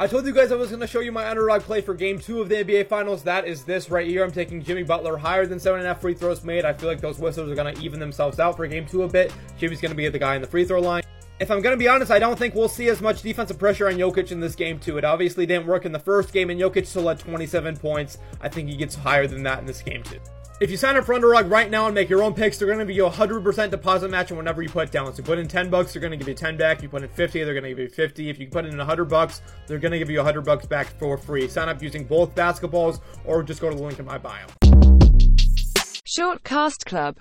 I told you guys I was going to show you my underdog play for game two of the NBA Finals. That is this right here. I'm taking Jimmy Butler higher than 7.5 free throws made. I feel like those whistles are going to even themselves out for game two a bit. Jimmy's going to be the guy in the free throw line. If I'm going to be honest, I don't think we'll see as much defensive pressure on Jokic in this game, too. It obviously didn't work in the first game, and Jokic still had 27 points. I think he gets higher than that in this game, too. If you sign up for Underdog right now and make your own picks, they're going to give you a 100% deposit match whenever you put down. So put in 10 bucks, they're going to give you 10 back. If you put in 50, they're going to give you 50. If you put in 100 bucks, they're going to give you 100 bucks back for free. Sign up using both basketballs or just go to the link in my bio. Short Cast Club